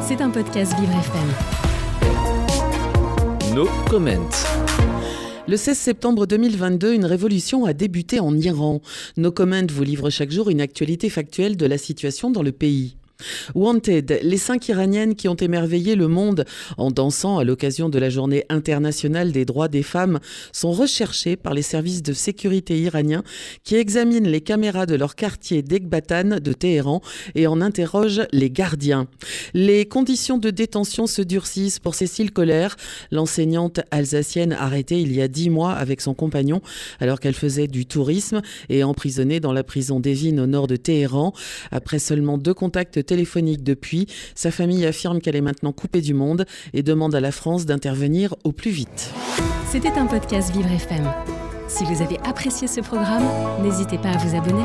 C'est un podcast Vivre FM. No comment. Le 16 septembre 2022, une révolution a débuté en Iran. No Comment vous livre chaque jour une actualité factuelle de la situation dans le pays. Wanted, les cinq Iraniennes qui ont émerveillé le monde en dansant à l'occasion de la journée internationale des droits des femmes sont recherchées par les services de sécurité iraniens qui examinent les caméras de leur quartier d'Ekbatan de Téhéran et en interrogent les gardiens. Les conditions de détention se durcissent pour Cécile Collère, l'enseignante alsacienne arrêtée il y a dix mois avec son compagnon alors qu'elle faisait du tourisme et emprisonnée dans la prison d'Evin au nord de Téhéran. Après seulement deux contacts depuis. Sa famille affirme qu'elle est maintenant coupée du monde et demande à la France d'intervenir au plus vite. C'était un podcast Vivre FM. Si vous avez apprécié ce programme, n'hésitez pas à vous abonner.